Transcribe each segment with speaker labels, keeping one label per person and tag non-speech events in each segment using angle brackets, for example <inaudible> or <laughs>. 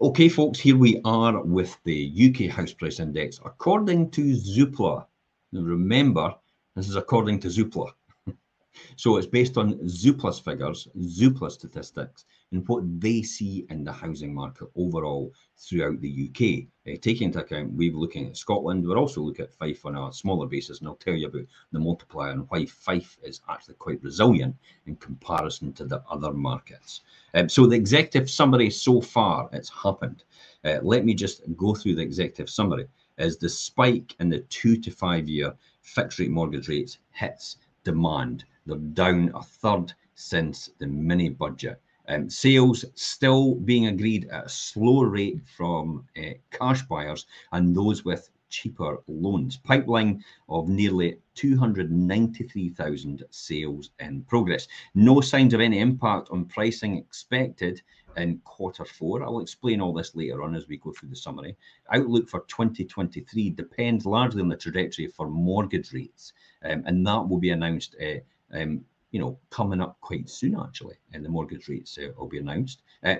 Speaker 1: Okay, folks, here we are with the UK House Price Index according to Zoopla. Remember, this is according to Zoopla. So it's based on Zoopla's figures, Zoopla statistics, and what they see in the housing market overall throughout the UK. Uh, taking into account, we're looking at Scotland, we're also looking at Fife on a smaller basis, and I'll tell you about the multiplier and why Fife is actually quite resilient in comparison to the other markets. Um, so the executive summary so far, it's happened. Uh, let me just go through the executive summary. is the spike in the two to five year fixed rate mortgage rates hits demand, they're down a third since the mini budget. Um, sales still being agreed at a slower rate from uh, cash buyers and those with cheaper loans. Pipeline of nearly 293,000 sales in progress. No signs of any impact on pricing expected in quarter four. I'll explain all this later on as we go through the summary. Outlook for 2023 depends largely on the trajectory for mortgage rates, um, and that will be announced uh, um, you know, coming up quite soon actually, and the mortgage rates uh, will be announced. Uh,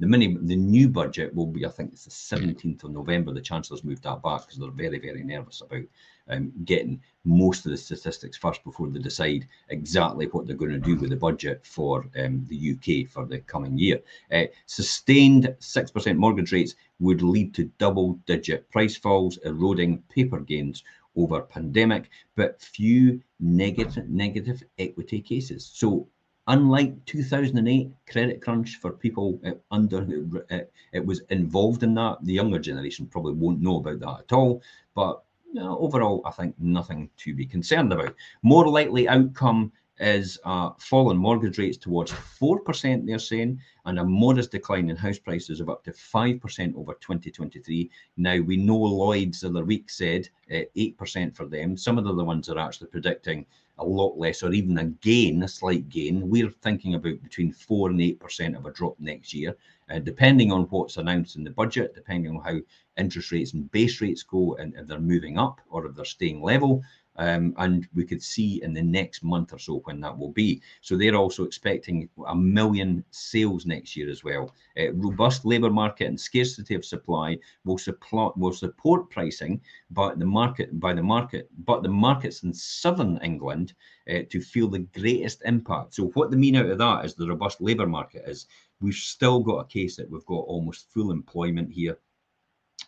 Speaker 1: the mini, the new budget will be, I think it's the 17th of November. The Chancellor's moved that back because they're very, very nervous about um, getting most of the statistics first before they decide exactly what they're going to do with the budget for um, the UK for the coming year. Uh, sustained 6% mortgage rates would lead to double digit price falls, eroding paper gains over pandemic, but few negative negative equity cases. So unlike 2008 credit crunch for people uh, under uh, it was involved in that the younger generation probably won't know about that at all but you know, overall i think nothing to be concerned about more likely outcome is uh, fallen mortgage rates towards 4%, they're saying, and a modest decline in house prices of up to 5% over 2023. Now, we know Lloyds the other week said uh, 8% for them. Some of the other ones are actually predicting a lot less, or even a gain, a slight gain. We're thinking about between 4 and 8% of a drop next year, uh, depending on what's announced in the budget, depending on how interest rates and base rates go, and if they're moving up or if they're staying level. Um, and we could see in the next month or so when that will be. So they're also expecting a million sales next year as well. Uh, robust labour market and scarcity of supply will support will support pricing, but the market by the market, but the markets in southern England uh, to feel the greatest impact. So what they mean out of that is the robust labour market is we've still got a case that we've got almost full employment here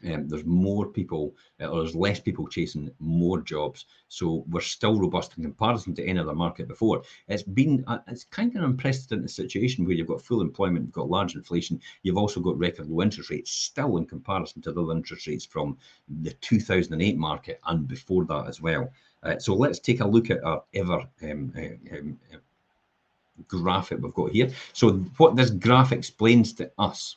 Speaker 1: um, there's more people, uh, or there's less people chasing more jobs. So we're still robust in comparison to any other market before. It's been, uh, it's kind of an unprecedented situation where you've got full employment, you've got large inflation, you've also got record low interest rates, still in comparison to the interest rates from the 2008 market and before that as well. Uh, so let's take a look at our ever um, uh, um, uh, graphic we've got here. So what this graph explains to us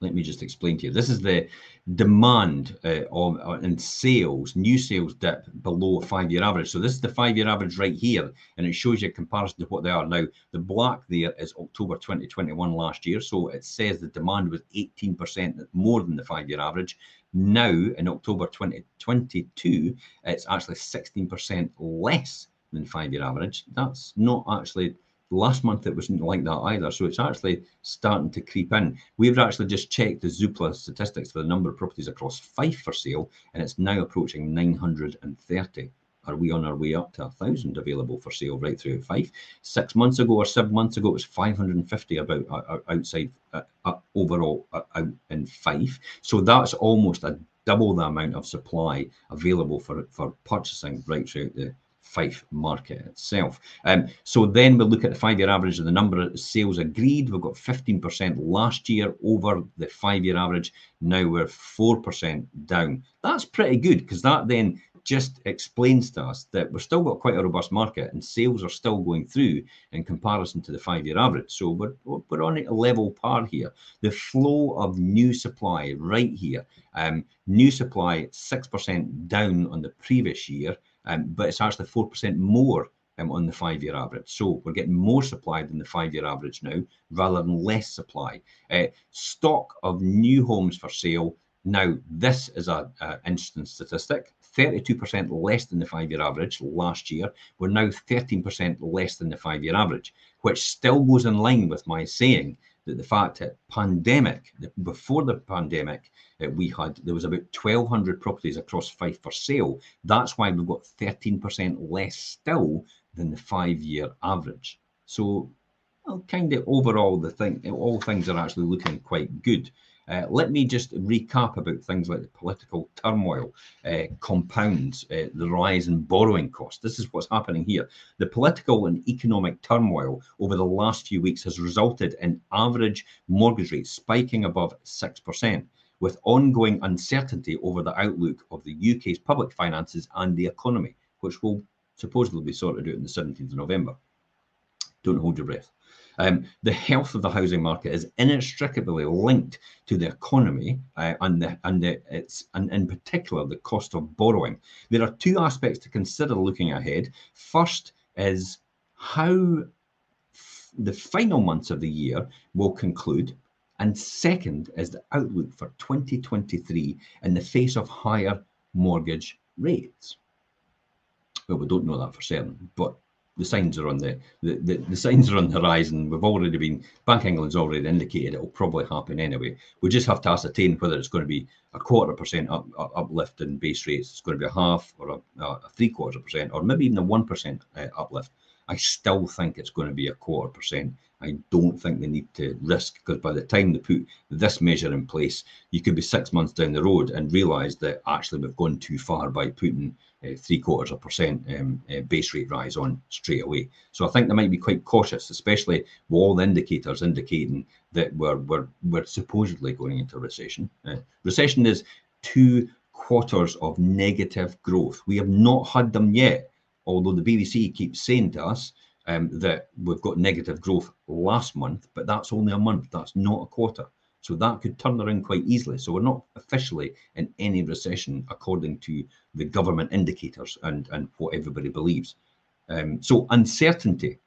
Speaker 1: let me just explain to you. This is the demand uh, of uh, in sales, new sales dip below five-year average. So this is the five-year average right here, and it shows you a comparison to what they are now. The black there is October 2021 last year, so it says the demand was 18% more than the five-year average. Now in October 2022, it's actually 16% less than five-year average. That's not actually Last month it wasn't like that either. So it's actually starting to creep in. We've actually just checked the Zoopla statistics for the number of properties across Fife for sale, and it's now approaching 930. Are we on our way up to a thousand available for sale right through Fife? Six months ago or seven months ago, it was 550 about uh, uh, outside uh, uh, overall out in Fife. So that's almost a double the amount of supply available for for purchasing right throughout the Fife market itself. Um, so then we'll look at the five-year average of the number of sales agreed. We've got 15% last year over the five-year average. Now we're 4% down. That's pretty good because that then just explains to us that we've still got quite a robust market and sales are still going through in comparison to the five-year average. So we're, we're on a level par here. The flow of new supply right here, um, new supply 6% down on the previous year um, but it's actually 4% more um, on the five year average. So we're getting more supply than the five year average now rather than less supply. Uh, stock of new homes for sale. Now, this is an interesting statistic 32% less than the five year average last year. We're now 13% less than the five year average, which still goes in line with my saying that the fact that pandemic, before the pandemic, uh, we had there was about 1,200 properties across Fife for sale. That's why we've got 13% less still than the five-year average. So, well, kind of overall, the thing, all things are actually looking quite good. Uh, let me just recap about things like the political turmoil uh, compounds uh, the rise in borrowing costs. This is what's happening here. The political and economic turmoil over the last few weeks has resulted in average mortgage rates spiking above 6%, with ongoing uncertainty over the outlook of the UK's public finances and the economy, which will supposedly be sorted out on the 17th of November. Don't hold your breath. Um, the health of the housing market is inextricably linked to the economy uh, and the, and the, it's and in particular the cost of borrowing. There are two aspects to consider looking ahead. First is how the final months of the year will conclude. And second is the outlook for 2023 in the face of higher mortgage rates. Well, we don't know that for certain, but the signs are on the, the, the, the, signs are on the horizon. We've already been Bank England's already indicated it will probably happen anyway. We just have to ascertain whether it's going to be a quarter percent up, up, uplift in base rates. It's going to be a half or a, a three quarter percent or maybe even a one percent uh, uplift. I still think it's going to be a quarter percent. I don't think they need to risk because by the time they put this measure in place, you could be six months down the road and realise that actually we've gone too far by putting uh, three quarters of a percent um, uh, base rate rise on straight away. So I think they might be quite cautious, especially with all the indicators indicating that we're we're, we're supposedly going into recession. Uh, recession is two quarters of negative growth. We have not had them yet, although the BBC keeps saying to us um, that we've got negative growth last month, but that's only a month. That's not a quarter. So that could turn around quite easily. So we're not officially in any recession according to the government indicators and, and what everybody believes. Um, so uncertainty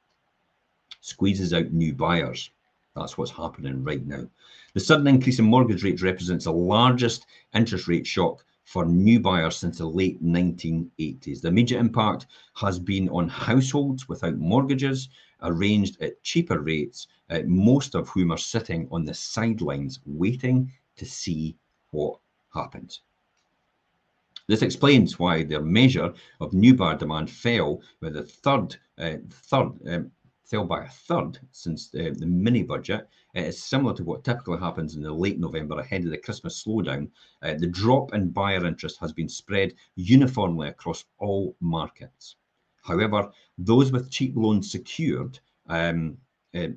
Speaker 1: squeezes out new buyers. That's what's happening right now. The sudden increase in mortgage rates represents the largest interest rate shock for new buyers since the late 1980s. The immediate impact has been on households without mortgages, arranged at cheaper rates, uh, most of whom are sitting on the sidelines waiting to see what happens. This explains why their measure of new bar demand fell with the third, uh, third um, fell by a third since uh, the mini budget. It is similar to what typically happens in the late November ahead of the Christmas slowdown. Uh, the drop in buyer interest has been spread uniformly across all markets. However, those with cheap loans secured, um, uh,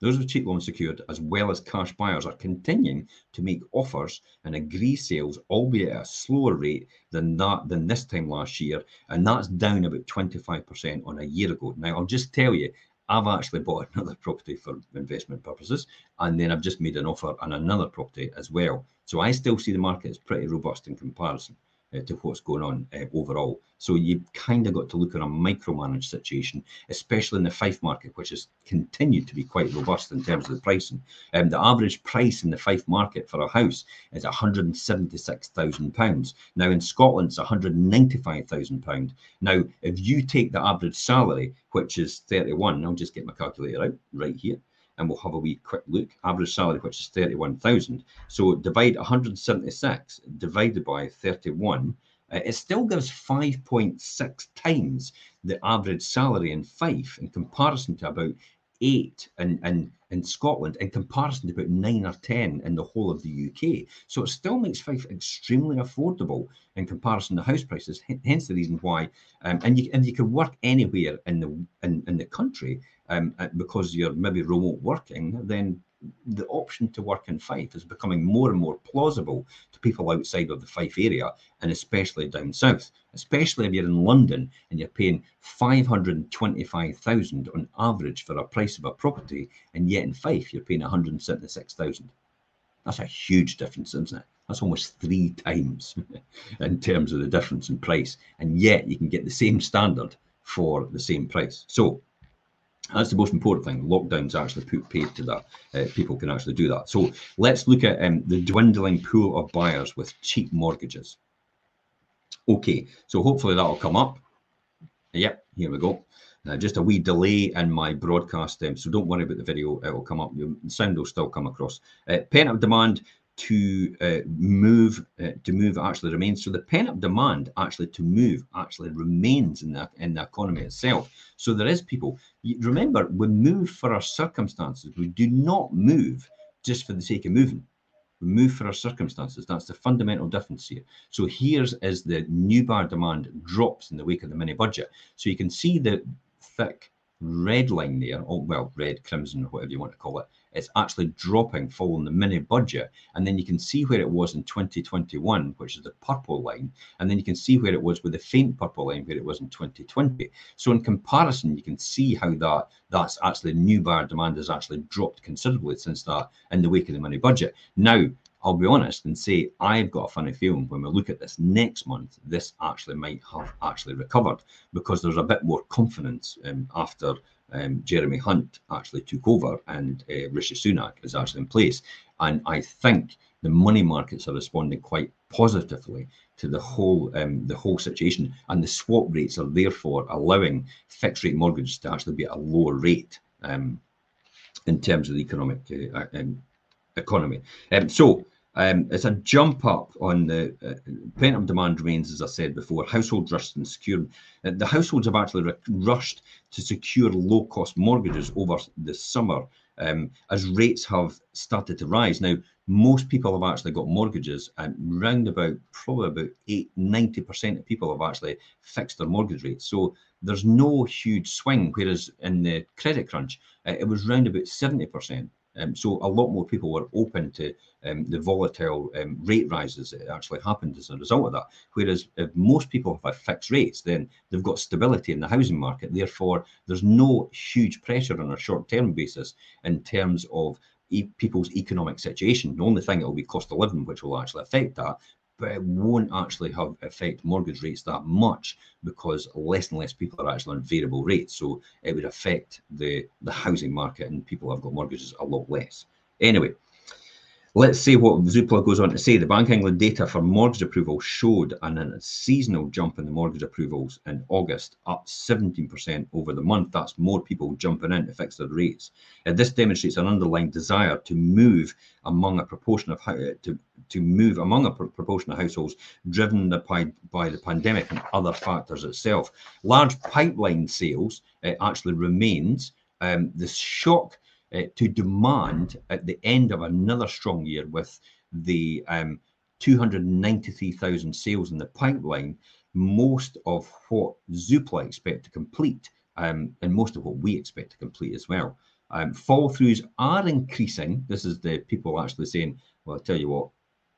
Speaker 1: those with cheap loans secured, as well as cash buyers, are continuing to make offers and agree sales, albeit at a slower rate than that than this time last year, and that's down about 25% on a year ago. Now, I'll just tell you, I've actually bought <laughs> another property for investment purposes, and then I've just made an offer on another property as well. So I still see the market as pretty robust in comparison to what's going on uh, overall. So you've kind of got to look at a micromanaged situation, especially in the Fife market, which has continued to be quite robust in terms of the pricing. Um, the average price in the Fife market for a house is £176,000. Now in Scotland, it's £195,000. Now, if you take the average salary, which is 31, I'll just get my calculator out right here and we'll have a wee quick look. Average salary, which is 31,000. So divide 176 divided by 31, uh, it still gives 5.6 times the average salary in Fife in comparison to about eight in, in, in Scotland in comparison to about nine or 10 in the whole of the UK. So it still makes Fife extremely affordable in comparison to house prices, hence the reason why, um, and you, and you can work anywhere in the, in, in the country um, uh, because you're maybe remote working, then the option to work in Fife is becoming more and more plausible to people outside of the Fife area and especially down south, especially if you're in London and you're paying 525,000 on average for a price of a property, and yet in Fife you're paying 176,000. That's a huge difference, isn't it? That's almost three times <laughs> in terms of the difference in price, and yet you can get the same standard for the same price. So that's the most important thing. Lockdowns actually put paid to that. Uh, people can actually do that. So let's look at um, the dwindling pool of buyers with cheap mortgages. Okay, so hopefully that'll come up. Yep, here we go. Now, just a wee delay in my broadcast, um, so don't worry about the video. It will come up. The sound will still come across. Uh, pent-up demand to uh, move uh, to move actually remains. So the pent-up demand actually to move actually remains in the in the economy itself. So there is people. Remember, we move for our circumstances. We do not move just for the sake of moving. We move for our circumstances. That's the fundamental difference here. So here's as the new bar demand drops in the wake of the mini budget. So you can see the thick red line there, or well, red, crimson, or whatever you want to call it, it's actually dropping following the mini budget. And then you can see where it was in 2021, which is the purple line. And then you can see where it was with the faint purple line, where it was in 2020. So in comparison, you can see how that that's actually new buyer demand has actually dropped considerably since that in the wake of the mini budget. Now, I'll be honest and say I've got a funny feeling when we look at this next month, this actually might have actually recovered because there's a bit more confidence um, after um, Jeremy Hunt actually took over and uh, Rishi Sunak is actually in place. And I think the money markets are responding quite positively to the whole um, the whole situation, and the swap rates are therefore allowing fixed rate mortgages to actually be at a lower rate um, in terms of the economic uh, um, economy. Um, so um, it's a jump up on the uh, pent-up demand remains, as I said before. Households rushed and secured. Uh, the households have actually rushed to secure low-cost mortgages over the summer um, as rates have started to rise. Now, most people have actually got mortgages, and round about probably about eight, 90% of people have actually fixed their mortgage rates. So there's no huge swing, whereas in the credit crunch, uh, it was round about 70%. Um, so a lot more people were open to um, the volatile um, rate rises that actually happened as a result of that. Whereas if most people have a fixed rates, then they've got stability in the housing market. Therefore, there's no huge pressure on a short-term basis in terms of e people's economic situation. The only thing it will be cost of living, which will actually affect that but it won't actually have affect mortgage rates that much because less and less people are actually on variable rates. So it would affect the the housing market and people have got mortgages a lot less. Anyway, Let's see what Zoopla goes on to say. The Bank of England data for mortgage approval showed an, a seasonal jump in the mortgage approvals in August, up 17% over the month. That's more people jumping in to fix their rates. Uh, this demonstrates an underlying desire to move among a proportion of to to move among a pr proportion of households driven by, by the pandemic and other factors itself. Large pipeline sales uh, actually remains. Um, the shock uh, to demand at the end of another strong year with the um, 293,000 sales in the pipeline, most of what Zoopla expect to complete, um, and most of what we expect to complete as well. Um, fall throughs are increasing. This is the people actually saying, well, I'll tell you what,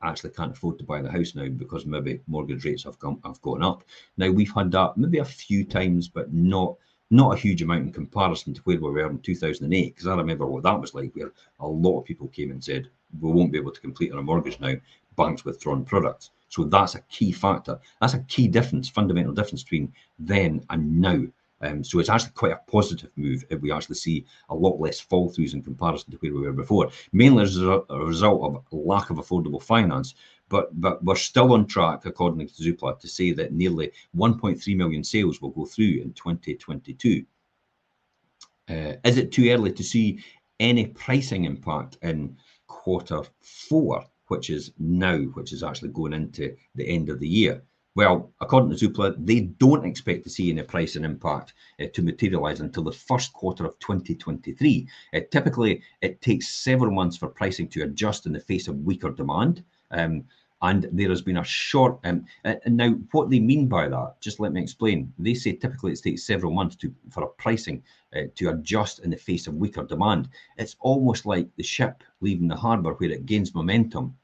Speaker 1: I actually can't afford to buy the house now because maybe mortgage rates have, come, have gone up. Now, we've had that maybe a few times, but not not a huge amount in comparison to where we were in 2008, because I remember what that was like, where a lot of people came and said, we won't be able to complete on a mortgage now, banks withdrawn products. So that's a key factor. That's a key difference, fundamental difference between then and now. Um, so it's actually quite a positive move if we actually see a lot less fall throughs in comparison to where we were before, mainly as a result of lack of affordable finance, but but we're still on track, according to Zoopla, to say that nearly 1.3 million sales will go through in 2022. Uh, is it too early to see any pricing impact in quarter four, which is now, which is actually going into the end of the year? Well, according to Zoopla, they don't expect to see any pricing impact uh, to materialise until the first quarter of 2023. Uh, typically, it takes several months for pricing to adjust in the face of weaker demand. Um, and there has been a short. Um, and now, what they mean by that, just let me explain. They say typically it takes several months to for a pricing uh, to adjust in the face of weaker demand. It's almost like the ship leaving the harbour where it gains momentum,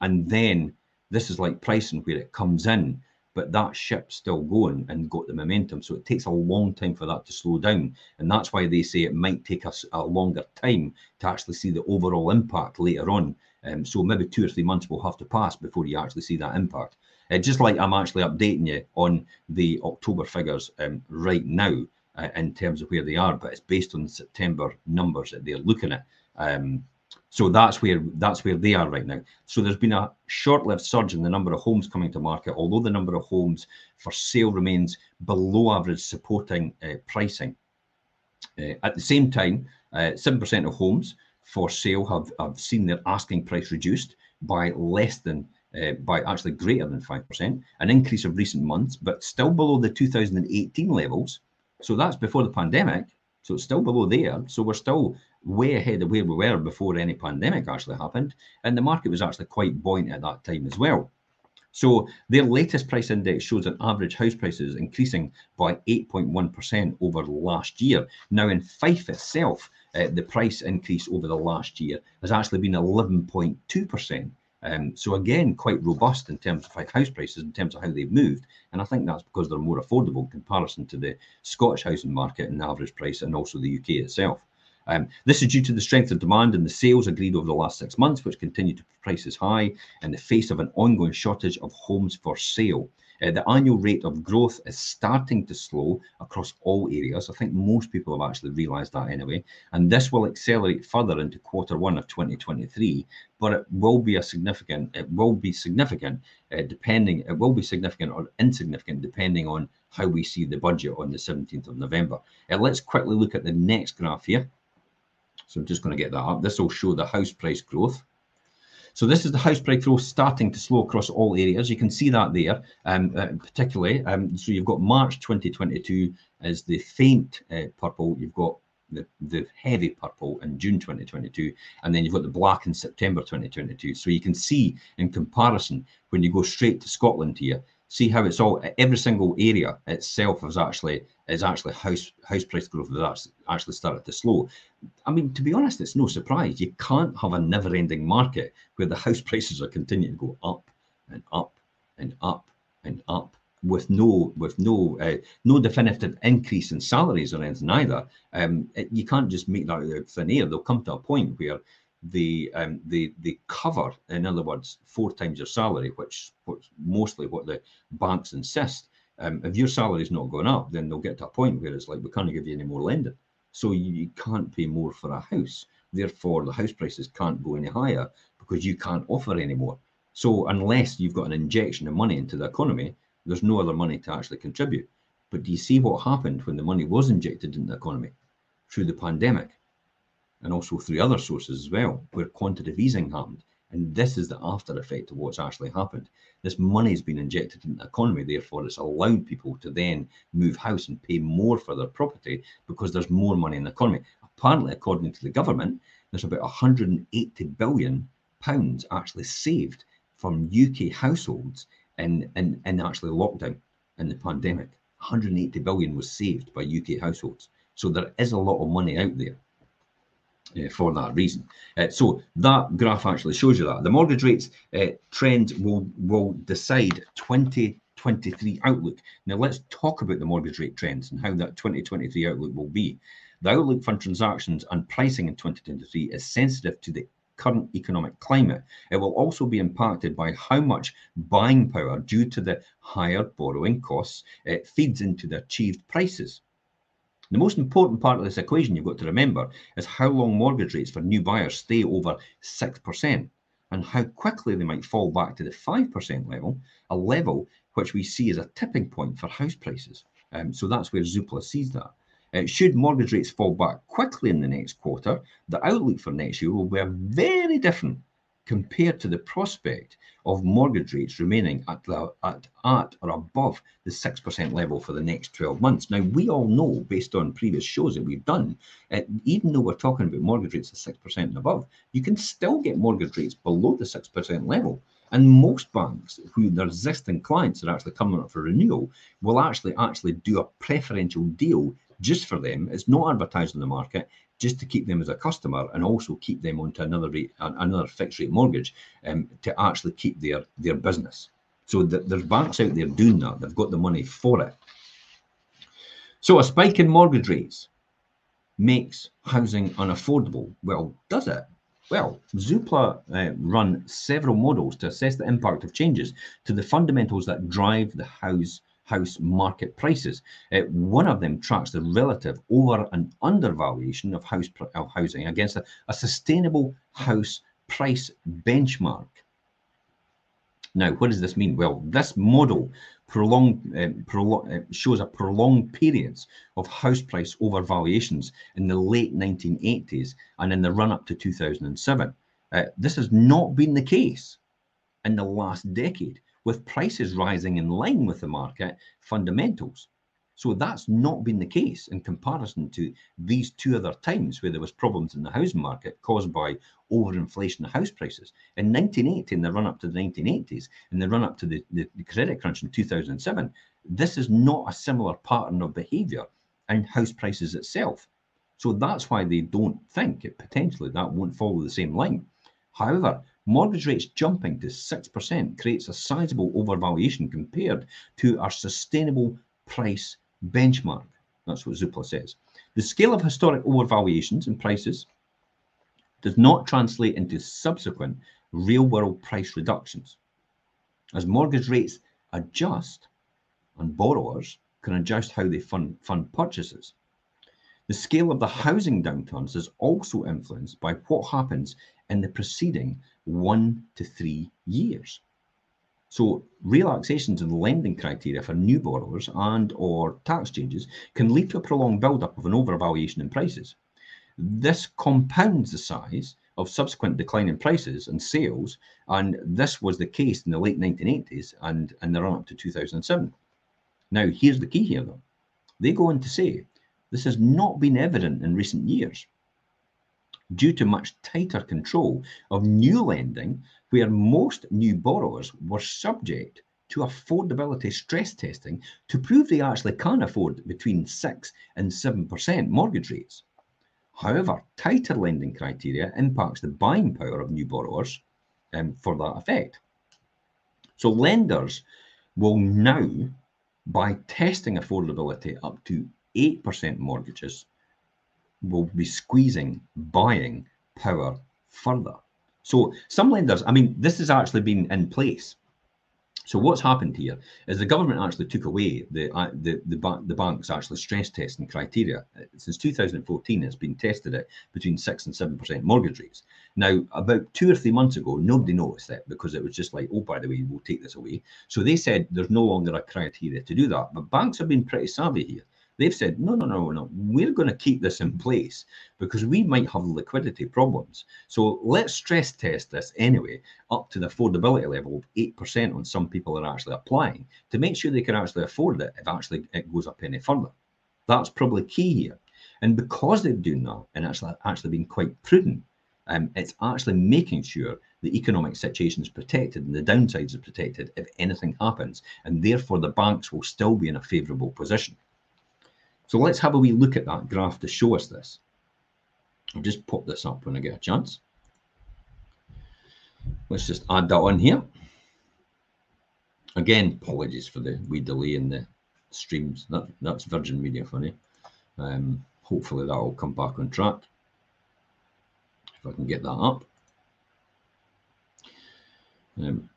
Speaker 1: and then this is like pricing where it comes in, but that ship's still going and got the momentum. So it takes a long time for that to slow down, and that's why they say it might take us a longer time to actually see the overall impact later on um, so maybe two or three months will have to pass before you actually see that impact. Uh, just like I'm actually updating you on the October figures um, right now uh, in terms of where they are, but it's based on September numbers that they're looking at. Um, so that's where that's where they are right now. So there's been a short-lived surge in the number of homes coming to market, although the number of homes for sale remains below average, supporting uh, pricing. Uh, at the same time, 7% uh, of homes for sale have, have seen their asking price reduced by less than uh, by actually greater than 5%, an increase of recent months, but still below the 2018 levels. So that's before the pandemic. So it's still below there. So we're still way ahead of where we were before any pandemic actually happened. And the market was actually quite buoyant at that time as well. So their latest price index shows that average house prices increasing by 8.1% over last year. Now in Fife itself, uh, the price increase over the last year has actually been 11.2%. Um, so again, quite robust in terms of house prices, in terms of how they've moved. And I think that's because they're more affordable in comparison to the Scottish housing market and the average price and also the UK itself. Um, this is due to the strength of demand and the sales agreed over the last six months, which continue to prices high in the face of an ongoing shortage of homes for sale. Uh, the annual rate of growth is starting to slow across all areas. I think most people have actually realised that anyway. And this will accelerate further into quarter one of 2023. But it will be a significant, it will be significant uh, depending, it will be significant or insignificant depending on how we see the budget on the 17th of November. Uh, let's quickly look at the next graph here. So I'm just going to get that up. This will show the house price growth. So this is the house price growth starting to slow across all areas. You can see that there, um, uh, particularly. Um, so you've got March 2022 as the faint uh, purple. You've got the, the heavy purple in June 2022, and then you've got the black in September 2022. So you can see in comparison, when you go straight to Scotland here, see how it's all every single area itself is actually is actually house house price growth that's actually started to slow. I mean, to be honest, it's no surprise. You can't have a never-ending market where the house prices are continuing to go up and up and up and up with no with no uh, no definitive increase in salaries or anything either. Um, it, you can't just make that out of thin air. They'll come to a point where the um, they they cover, in other words, four times your salary, which, which mostly what the banks insist. Um, if your salary is not going up, then they'll get to a point where it's like we can't give you any more lending, so you, you can't pay more for a house. Therefore, the house prices can't go any higher because you can't offer any more. So unless you've got an injection of money into the economy, there's no other money to actually contribute. But do you see what happened when the money was injected into the economy through the pandemic? And also through other sources as well, where quantitative easing happened. And this is the after effect of what's actually happened. This money has been injected into the economy, therefore, it's allowed people to then move house and pay more for their property because there's more money in the economy. Apparently, according to the government, there's about 180 billion pounds actually saved from UK households in, in, in actually lockdown in the pandemic. 180 billion was saved by UK households. So there is a lot of money out there uh, for that reason. Uh, so that graph actually shows you that. The mortgage rates uh, trend will, will decide 2023 outlook. Now let's talk about the mortgage rate trends and how that 2023 outlook will be. The outlook for transactions and pricing in 2023 is sensitive to the current economic climate. It will also be impacted by how much buying power due to the higher borrowing costs it feeds into the achieved prices. The most important part of this equation you've got to remember is how long mortgage rates for new buyers stay over 6% and how quickly they might fall back to the 5% level, a level which we see as a tipping point for house prices. Um, so that's where Zoopla sees that. Uh, should mortgage rates fall back quickly in the next quarter, the outlook for next year will be very different compared to the prospect of mortgage rates remaining at, the, at, at or above the 6% level for the next 12 months. Now, we all know, based on previous shows that we've done, uh, even though we're talking about mortgage rates of 6% and above, you can still get mortgage rates below the 6% level. And most banks, who their existing clients are actually coming up for renewal, will actually actually do a preferential deal just for them. It's not advertised in the market just to keep them as a customer and also keep them onto another rate, another fixed rate mortgage um, to actually keep their their business. So th- there's banks out there doing that. They've got the money for it. So a spike in mortgage rates makes housing unaffordable. Well, does it? Well, Zoopla uh, run several models to assess the impact of changes to the fundamentals that drive the house house market prices. Uh, one of them tracks the relative over and undervaluation of house of housing against a, a sustainable house price benchmark. Now, what does this mean? Well, this model prolonged, prolong, uh, shows a prolonged periods of house price overvaluations in the late 1980s and in the run up to 2007. Uh, this has not been the case in the last decade, with prices rising in line with the market fundamentals. So that's not been the case in comparison to these two other times where there was problems in the housing market caused by overinflation of house prices. In 1980, in the run up to the 1980s, in the run up to the, the, the credit crunch in 2007, this is not a similar pattern of behavior in house prices itself. So that's why they don't think it potentially that won't follow the same line. However, mortgage rates jumping to 6% creates a sizable overvaluation compared to our sustainable price benchmark. That's what Zoopla says. The scale of historic overvaluations in prices does not translate into subsequent real world price reductions. As mortgage rates adjust and borrowers can adjust how they fund, fund purchases. The scale of the housing downturns is also influenced by what happens in the preceding one to three years. So relaxations in lending criteria for new borrowers and or tax changes can lead to a prolonged build-up of an overvaluation in prices. This compounds the size of subsequent decline in prices and sales, and this was the case in the late 1980s and, and the run-up to 2007. Now, here's the key here, though. They go on to say this has not been evident in recent years due to much tighter control of new lending where most new borrowers were subject to affordability stress testing to prove they actually can afford between 6 and 7% mortgage rates. However, tighter lending criteria impacts the buying power of new borrowers um, for that effect. So lenders will now, by testing affordability up to 8% mortgages, will be squeezing buying power further. So some lenders, I mean, this has actually been in place. So what's happened here is the government actually took away the uh, the the, the bank's actually stress testing criteria. Since 2014, it's been tested at between six and seven percent mortgage rates. Now, about two or three months ago, nobody noticed it because it was just like, oh, by the way, we'll take this away. So they said there's no longer a criteria to do that. But banks have been pretty savvy here. They've said, no, no, no, no, we're going to keep this in place because we might have liquidity problems. So let's stress test this anyway up to the affordability level of 8% on some people that are actually applying to make sure they can actually afford it if actually it goes up any further. That's probably key here. And because they're doing that and actually, actually being quite prudent, um, it's actually making sure the economic situation is protected and the downsides are protected if anything happens. And therefore, the banks will still be in a favourable position. So let's have a wee look at that graph to show us this. I'll just pop this up when I get a chance. Let's just add that on here. Again, apologies for the wee delay in the streams. That, that's Virgin Media Funny. Um, hopefully that will come back on track. If I can get that up. Um,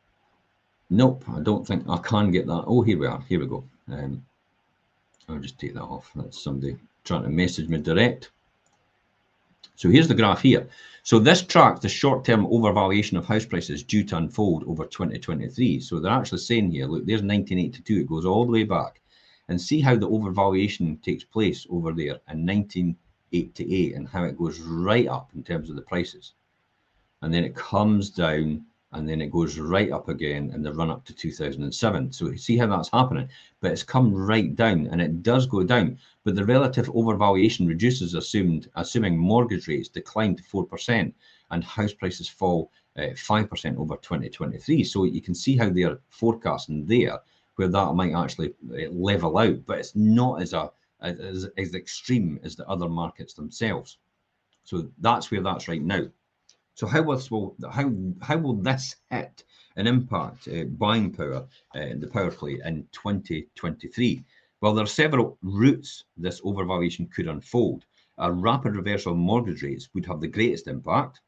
Speaker 1: nope, I don't think I can get that. Oh, here we are. Here we go. Um, I'll just take that off. That's somebody trying to message me direct. So here's the graph here. So this tracks the short-term overvaluation of house prices due to unfold over 2023. So they're actually saying here, look, there's 1982. It goes all the way back. And see how the overvaluation takes place over there in 1988 and how it goes right up in terms of the prices. And then it comes down and then it goes right up again in the run up to 2007. So you see how that's happening, but it's come right down and it does go down, but the relative overvaluation reduces assumed, assuming mortgage rates decline to 4% and house prices fall uh, 5% over 2023. So you can see how they're forecasting there where that might actually uh, level out, but it's not as a as, as extreme as the other markets themselves. So that's where that's right now. So how will how how will this hit and impact uh, buying power uh, the power play in 2023? Well, there are several routes this overvaluation could unfold. A rapid reversal of mortgage rates would have the greatest impact.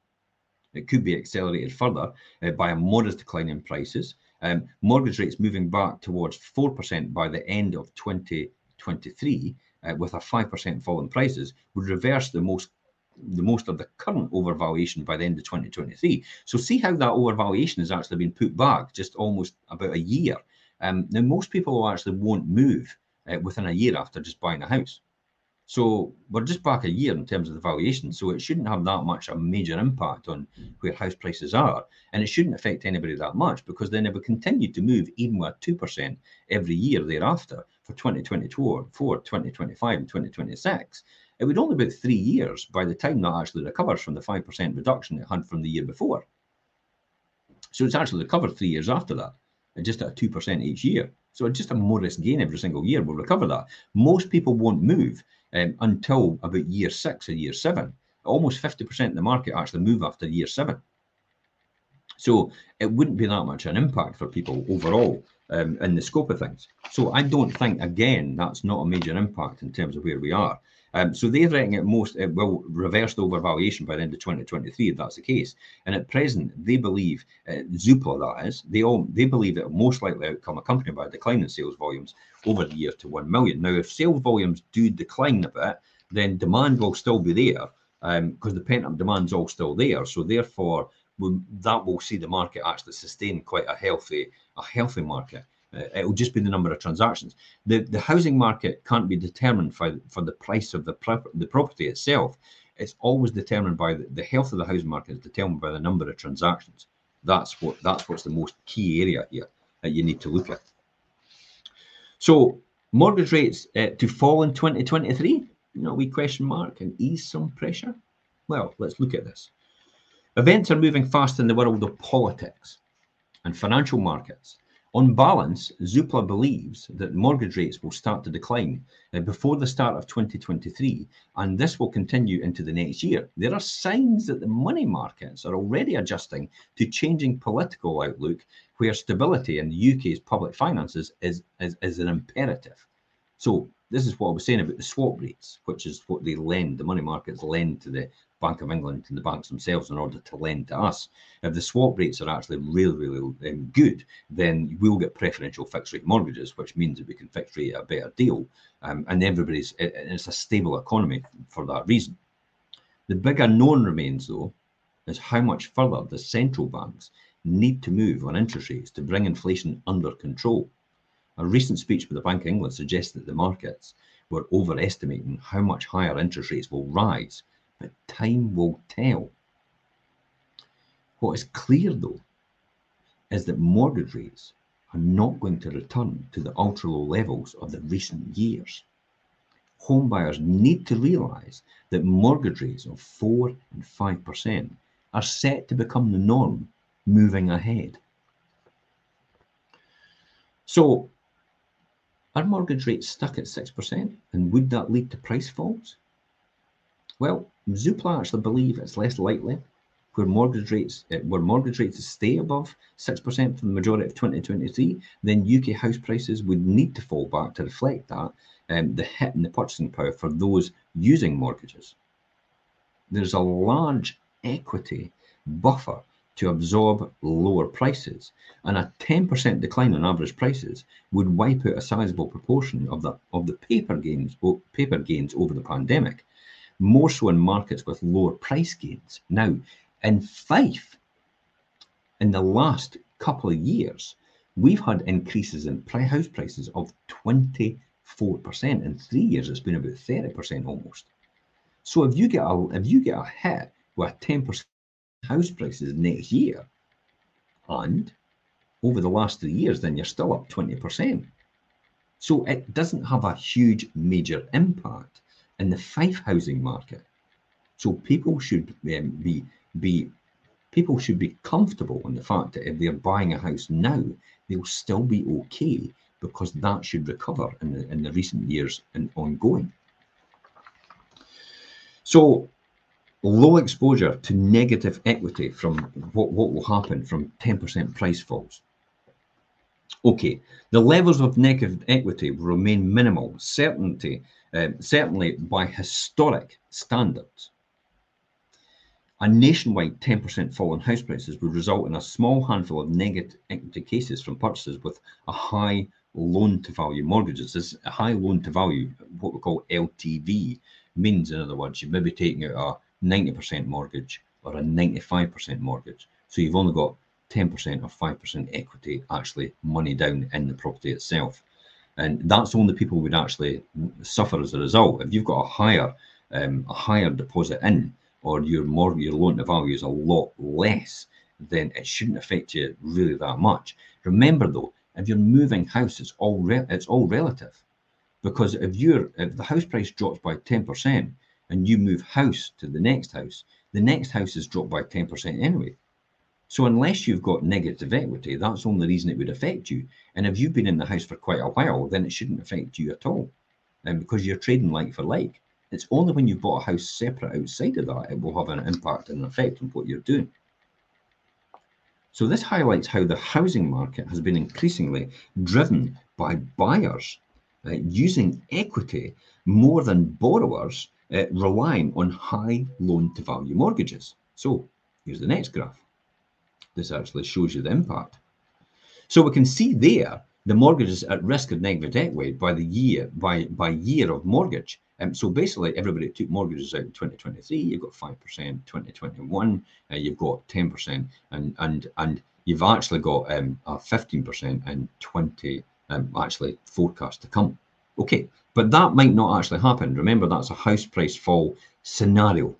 Speaker 1: It could be accelerated further uh, by a modest decline in prices. Um, mortgage rates moving back towards 4% by the end of 2023 uh, with a 5% fall in prices would reverse the most the most of the current overvaluation by the end of 2023. So see how that overvaluation has actually been put back just almost about a year. Um, now, most people actually won't move uh, within a year after just buying a house. So we're just back a year in terms of the valuation. So it shouldn't have that much a major impact on where house prices are. And it shouldn't affect anybody that much because then it will continue to move even with 2% every year thereafter for 2024, 2025, and 2026. It would only be about three years by the time that actually recovers from the 5% reduction it had from the year before. So it's actually recovered three years after that, just at 2% each year. So it's just a modest gain every single year will recover that. Most people won't move um, until about year six or year seven. Almost 50% of the market actually move after year seven. So it wouldn't be that much an impact for people overall um, in the scope of things. So I don't think, again, that's not a major impact in terms of where we are. Um, so they reckon at most it will reverse the overvaluation by the end of 2023 if that's the case. And at present, they believe uh, that is they all they believe it will most likely outcome accompanied by a decline in sales volumes over the year to one million. Now, if sales volumes do decline a bit, then demand will still be there because um, the pent up demand's all still there. So therefore, that will see the market actually sustain quite a healthy a healthy market. Uh, it will just be the number of transactions. The the housing market can't be determined for, for the price of the, the property itself. It's always determined by the, the health of the housing market is determined by the number of transactions. That's what that's what's the most key area here that you need to look at. So mortgage rates uh, to fall in 2023, you know, we question mark and ease some pressure. Well, let's look at this. Events are moving fast in the world of politics and financial markets. On balance, Zoopla believes that mortgage rates will start to decline uh, before the start of 2023, and this will continue into the next year. There are signs that the money markets are already adjusting to changing political outlook, where stability in the UK's public finances is, is, is an imperative. So, this is what I was saying about the swap rates, which is what they lend, the money markets lend to the Bank of England and the banks themselves in order to lend to us. If the swap rates are actually really, really um, good, then we'll get preferential fixed rate mortgages, which means that we can fix rate a better deal. Um, and everybody's, it, it's a stable economy for that reason. The big unknown remains, though, is how much further the central banks need to move on interest rates to bring inflation under control. A recent speech by the Bank of England suggests that the markets were overestimating how much higher interest rates will rise but time will tell. What is clear, though, is that mortgage rates are not going to return to the ultra low levels of the recent years. Home buyers need to realise that mortgage rates of 4 and 5% are set to become the norm moving ahead. So, are mortgage rates stuck at 6%? And would that lead to price falls? Well, Zoopla actually believe it's less likely where mortgage rates eh, where mortgage rates stay above 6% for the majority of 2023, then UK house prices would need to fall back to reflect that um, the hit in the purchasing power for those using mortgages. There's a large equity buffer to absorb lower prices, and a 10% decline in average prices would wipe out a sizable proportion of the of the paper gains paper gains over the pandemic more so in markets with lower price gains. Now, in Fife, in the last couple of years, we've had increases in house prices of 24%. In three years, it's been about 30% almost. So if you get a if you get a hit with 10% house prices next year, and over the last three years, then you're still up 20%. So it doesn't have a huge major impact in the Fife housing market. So people should um, be be people should be comfortable in the fact that if they're buying a house now, they'll still be okay because that should recover in the in the recent years and ongoing. So low exposure to negative equity from what, what will happen from 10% price falls. Okay, the levels of negative equity will remain minimal, certainty, uh, certainly by historic standards. A nationwide 10% fall in house prices would result in a small handful of negative equity cases from purchases with a high loan to value mortgages. This a high loan to value, what we call LTV, means, in other words, you may be taking out a 90% mortgage or a 95% mortgage. So you've only got 10% or 5% equity actually money down in the property itself. And that's the only people would actually suffer as a result. If you've got a higher um, a higher deposit in or your more your loan to value is a lot less, then it shouldn't affect you really that much. Remember though, if you're moving house, it's all re- it's all relative. Because if you're if the house price drops by 10% and you move house to the next house, the next house is dropped by 10% anyway. So unless you've got negative equity, that's the only reason it would affect you. And if you've been in the house for quite a while, then it shouldn't affect you at all. And because you're trading like for like. It's only when you've bought a house separate outside of that, it will have an impact and an effect on what you're doing. So this highlights how the housing market has been increasingly driven by buyers uh, using equity more than borrowers uh, relying on high loan to value mortgages. So here's the next graph. This actually shows you the impact. So we can see there the mortgages at risk of negative equity by the year by by year of mortgage. Um, so basically, everybody took mortgages out in 2023. You've got five percent. 2021, uh, you've got 10 percent, and and and you've actually got um, a 15 percent and 20 um, actually forecast to come. Okay, but that might not actually happen. Remember, that's a house price fall scenario.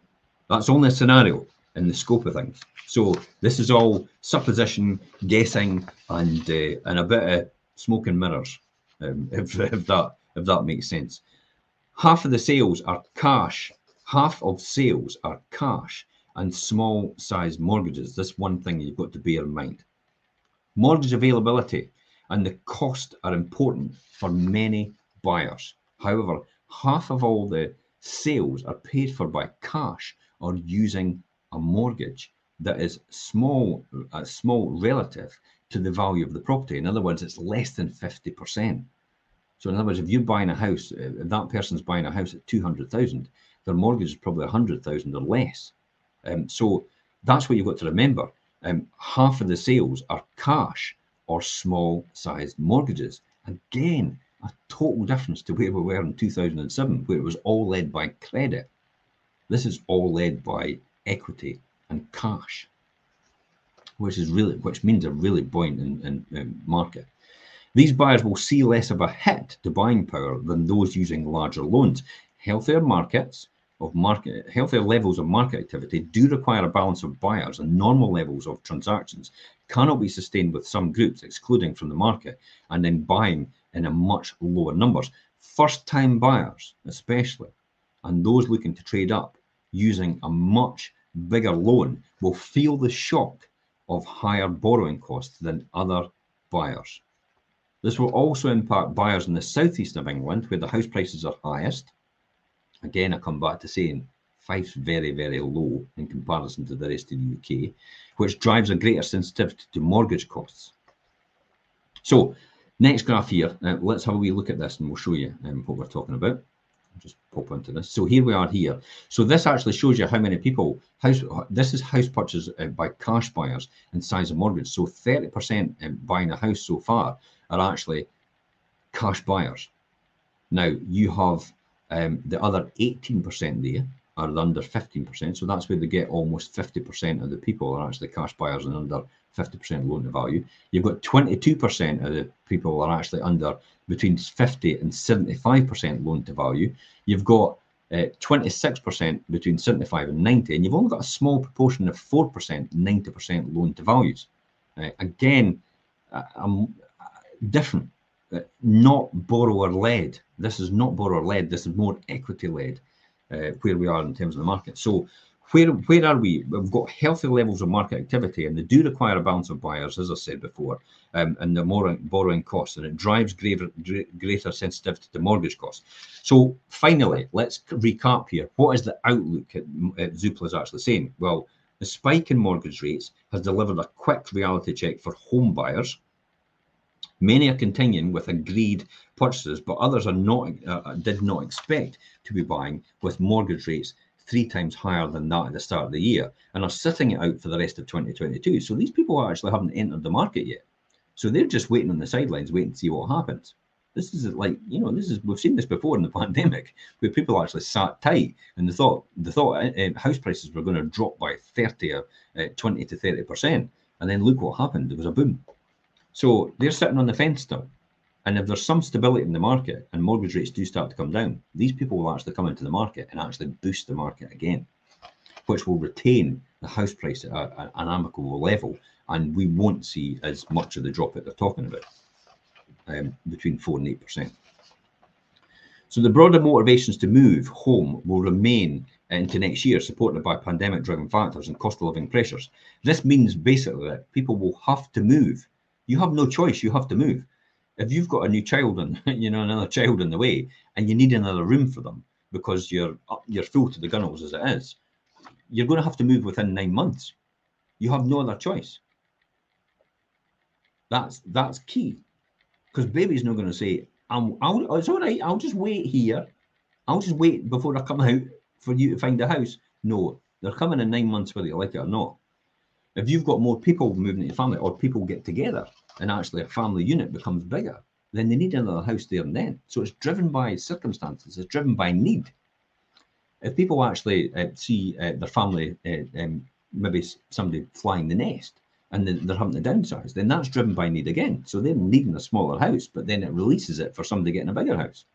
Speaker 1: That's only a scenario in the scope of things. So this is all supposition, guessing, and uh, and a bit of smoke and mirrors, um, <laughs> if, if that if that makes sense. Half of the sales are cash. Half of sales are cash and small size mortgages. This one thing you've got to bear in mind. Mortgage availability and the cost are important for many buyers. However, half of all the sales are paid for by cash or using a mortgage that is small, a small relative to the value of the property. In other words, it's less than 50%. So in other words, if you're buying a house, if that person's buying a house at 200,000, their mortgage is probably 100,000 or less. Um, so that's what you've got to remember. Um, half of the sales are cash or small sized mortgages. Again, a total difference to where we were in 2007, where it was all led by credit. This is all led by equity and cash, which is really, which means a really buoyant in, in, in market. These buyers will see less of a hit to buying power than those using larger loans. Healthier markets of market, healthier levels of market activity do require a balance of buyers and normal levels of transactions cannot be sustained with some groups excluding from the market and then buying in a much lower numbers. First time buyers, especially, and those looking to trade up using a much bigger loan will feel the shock of higher borrowing costs than other buyers. This will also impact buyers in the southeast of England, where the house prices are highest. Again, I come back to saying Fife's very, very low in comparison to the rest of the UK, which drives a greater sensitivity to mortgage costs. So, next graph here, uh, let's have a wee look at this and we'll show you um, what we're talking about just pop into this. So here we are here. So this actually shows you how many people house. This is house purchase uh, by cash buyers and size of mortgage. So 30% um, buying a house so far are actually cash buyers. Now you have um, the other 18% there are under 15%. So that's where they get almost 50% of the people are actually cash buyers and under 50% loan to value. You've got 22% of the people are actually under between 50 and 75% loan to value. You've got 26% uh, between 75 and 90, and you've only got a small proportion of 4%, 90% loan to values. Uh, again, different, uh, not borrower led. This is not borrower led, this is more equity led uh, where we are in terms of the market. So where where are we? We've got healthy levels of market activity, and they do require a balance of buyers, as I said before, um, and the more borrowing costs, and it drives greater greater sensitivity to mortgage costs. So finally, let's recap here. What is the outlook at, at is actually saying? Well, the spike in mortgage rates has delivered a quick reality check for home buyers Many are continuing with agreed purchases, but others are not uh, did not expect to be buying with mortgage rates three times higher than that at the start of the year and are sitting it out for the rest of 2022. So these people actually haven't entered the market yet. So they're just waiting on the sidelines, waiting to see what happens. This is like you know, this is we've seen this before in the <laughs> pandemic, where people actually sat tight and they thought they thought uh, house prices were going to drop by thirty or uh, twenty to thirty percent, and then look what happened. There was a boom. So they're sitting on the fence still. And if there's some stability in the market and mortgage rates do start to come down, these people will actually come into the market and actually boost the market again, which will retain the house price at a, an amicable level. And we won't see as much of the drop that they're talking about um, between 4 and 8%. So the broader motivations to move home will remain into next year, supported by pandemic driven factors and cost of living pressures. This means basically that people will have to move. You have no choice, you have to move. If you've got a new child and <laughs> you know another child in the way and you need another room for them because you're you're full to the gunnels as it is you're going to have to move within nine months. You have no other choice. That's that's key. Because baby's not going to say I'm, I'll, it's all right. I'll just wait here. I'll just wait before i come out for you to find a house. No they're coming in nine months whether you like it or not if you've got more people moving in your family or people get together and actually a family unit becomes bigger, then they need another house there and then. So it's driven by circumstances, it's driven by need. If people actually uh, see uh, their family, uh, um, maybe somebody flying the nest, and they're having to downsize, then that's driven by need again. So they're needing a smaller house, but then it releases it for somebody getting a bigger house.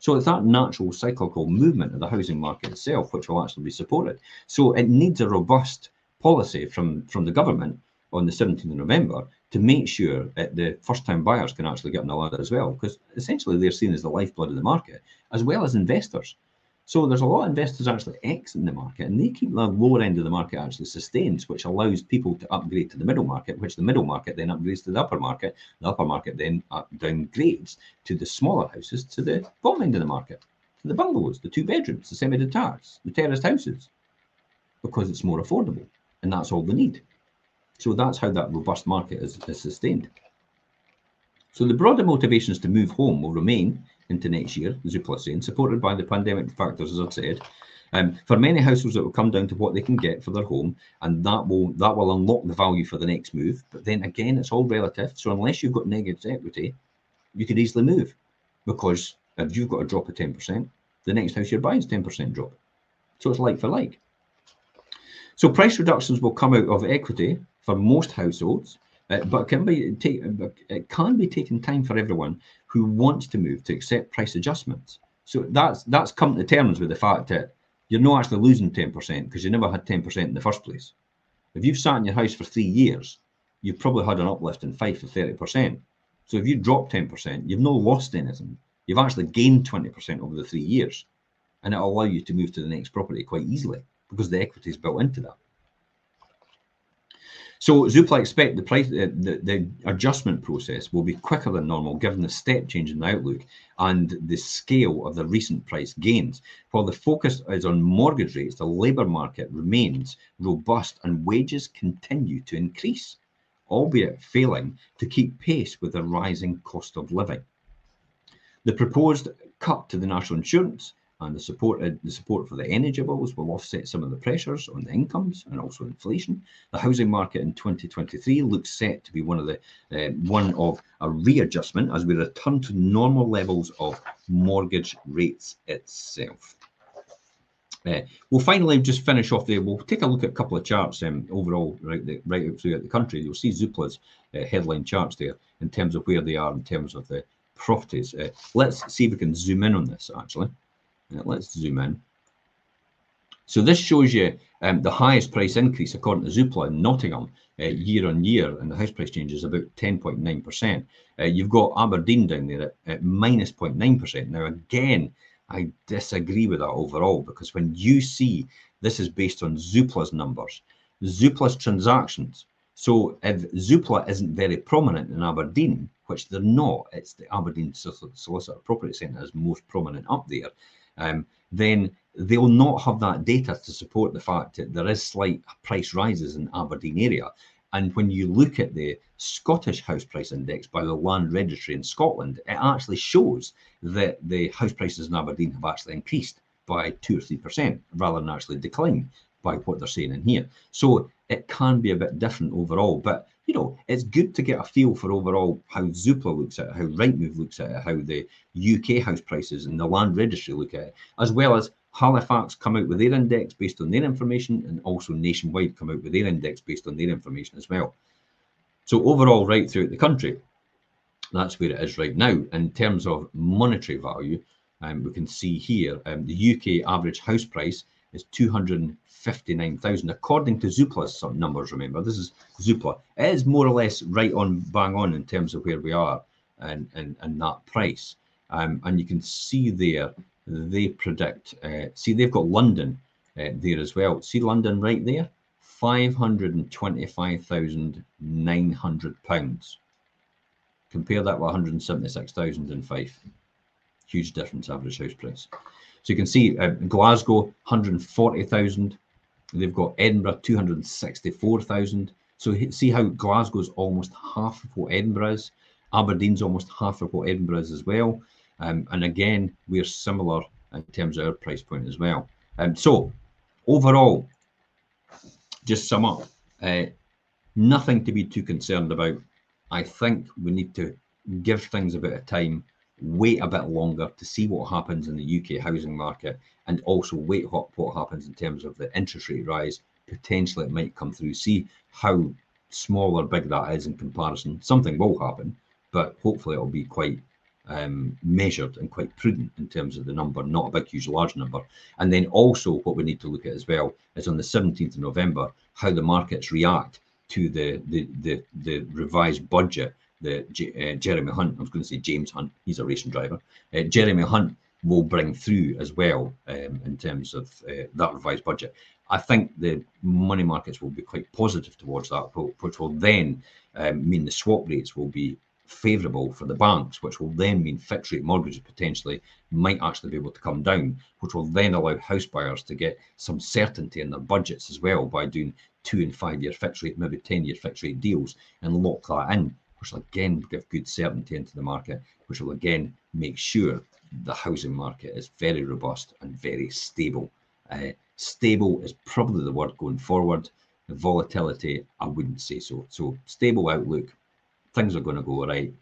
Speaker 1: So it's that natural cyclical movement of the housing market itself, which will actually be supported. So it needs a robust policy from, from the government on the 17th of November to make sure that the first time buyers can actually get on the ladder as well, because essentially they're seen as the lifeblood of the market, as well as investors. So there's a lot of investors actually exiting the market and they keep the lower end of the market actually sustained, which allows people to upgrade to the middle market, which the middle market then upgrades to the upper market. The upper market then uh, downgrades to the smaller houses to the bottom end of the market, to the bungalows, the two bedrooms, the semi-detached, the terraced houses, because it's more affordable. And that's all they need. So that's how that robust market is, is sustained. So the broader motivations to move home will remain into next year, as you Zoopla saying, supported by the pandemic factors, as I've said. Um, for many households, it will come down to what they can get for their home, and that will that will unlock the value for the next move. But then again, it's all relative. So unless you've got negative equity, you could easily move, because if you've got a drop of ten percent, the next house you're buying is ten percent drop. So it's like for like. So price reductions will come out of equity for most households, uh, but can be take, it can be taking time for everyone who wants to move to accept price adjustments. So that's that's come to terms with the fact that you're not actually losing 10% because you never had 10% in the first place. If you've sat in your house for three years, you've probably had an uplift in five to 30%. So if you drop 10%, you've not lost anything. You've actually gained 20% over the three years. And it'll allow you to move to the next property quite easily because the equity is built into that. So Zoopla expect the price, uh, the, the adjustment process will be quicker than normal given the step change in the outlook and the scale of the recent price gains. While the focus is on mortgage rates, the labour market remains robust and wages continue to increase, albeit failing to keep pace with the rising cost of living. The proposed cut to the national insurance and the support uh, the support for the energy bills will offset some of the pressures on the incomes and also inflation. The housing market in 2023 looks set to be one of the uh, one of a readjustment as we return to normal levels of mortgage rates itself. Uh, we'll finally just finish off there. We'll take a look at a couple of charts um, overall, right, the, right throughout the country. You'll see Zoopla's uh, headline charts there in terms of where they are in terms of the properties. Uh, let's see if we can zoom in on this actually. Let's zoom in. So this shows you um, the highest price increase according to Zoopla in Nottingham uh, year on year, and the house price change is about 10.9%. Uh, you've got Aberdeen down there at, at minus 0.9%. Now, again, I disagree with that overall because when you see this is based on Zoopla's numbers, Zoopla's transactions. So if Zoopla isn't very prominent in Aberdeen, which they're not, it's the Aberdeen Solicitor Property Centre is most prominent up there um, then they'll not have that data to support the fact that there is slight price rises in Aberdeen area. And when you look at the Scottish house price index by the Land Registry in Scotland, it actually shows that the house prices in Aberdeen have actually increased by two or three percent rather than actually decline by what they're saying in here. So it can be a bit different overall. But you know, it's good to get a feel for overall how Zoopla looks at it, how Rightmove looks at it, how the UK house prices and the land registry look at it, as well as Halifax come out with their index based on their information, and also Nationwide come out with their index based on their information as well. So overall, right throughout the country, that's where it is right now. In terms of monetary value, um, we can see here um, the UK average house price is 259,000 according to Zoopla's some numbers. Remember, this is Zoopla. It is more or less right on, bang on in terms of where we are and and, and that price. Um, and you can see there they predict. Uh, see, they've got London uh, there as well. See London right there, five hundred and twenty-five thousand nine hundred pounds. Compare that with one hundred seventy-six thousand in Fife. Huge difference average house price. So you can see uh, Glasgow, 140,000. They've got Edinburgh, 264,000. So see how Glasgow's almost half of what Edinburgh is. Aberdeen's almost half of what Edinburgh is as well. Um, and again, we're similar in terms of our price point as well. Um, so overall, just sum up, uh, nothing to be too concerned about. I think we need to give things a bit of time wait a bit longer to see what happens in the UK housing market and also wait what, what happens in terms of the interest rate rise. Potentially it might come through. See how small or big that is in comparison. Something will happen, but hopefully it'll be quite um, measured and quite prudent in terms of the number, not a big, huge, large number. And then also what we need to look at as well is on the 17th of November, how the markets react to the, the, the, the revised budget the uh, Jeremy Hunt, I was going to say James Hunt, he's a racing driver. Uh, Jeremy Hunt will bring through as well um, in terms of uh, that revised budget. I think the money markets will be quite positive towards that, which will then um, mean the swap rates will be favourable for the banks, which will then mean fixed rate mortgages potentially might actually be able to come down, which will then allow house buyers to get some certainty in their budgets as well by doing two and five year fixed rate, maybe 10 year fixed rate deals and lock that in which will again give good certainty into the market, which will again make sure the housing market is very robust and very stable. Uh, stable is probably the word going forward. The volatility, I wouldn't say so. So stable outlook, things are going to go all right.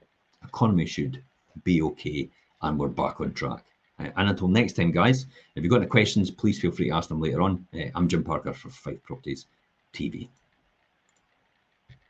Speaker 1: Economy should be okay, and we're back on track. Uh, and until next time, guys, if you've got any questions, please feel free to ask them later on. Uh, I'm Jim Parker for Fife Properties TV.